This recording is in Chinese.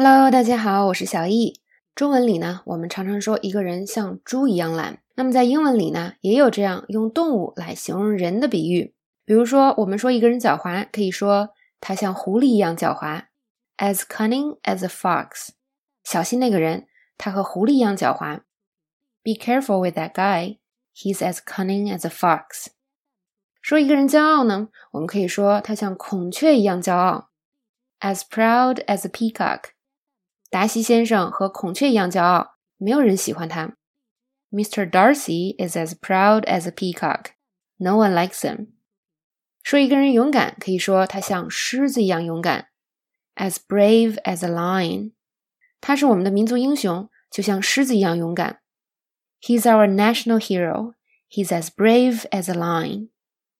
Hello，大家好，我是小易。中文里呢，我们常常说一个人像猪一样懒。那么在英文里呢，也有这样用动物来形容人的比喻。比如说，我们说一个人狡猾，可以说他像狐狸一样狡猾，as cunning as a fox。小心那个人，他和狐狸一样狡猾。Be careful with that guy. He's as cunning as a fox. 说一个人骄傲呢，我们可以说他像孔雀一样骄傲，as proud as a peacock。达西先生和孔雀一样骄傲，没有人喜欢他。Mr. Darcy is as proud as a peacock. No one likes him. 说一个人勇敢，可以说他像狮子一样勇敢，as brave as a lion。他是我们的民族英雄，就像狮子一样勇敢。He's our national hero. He's as brave as a lion.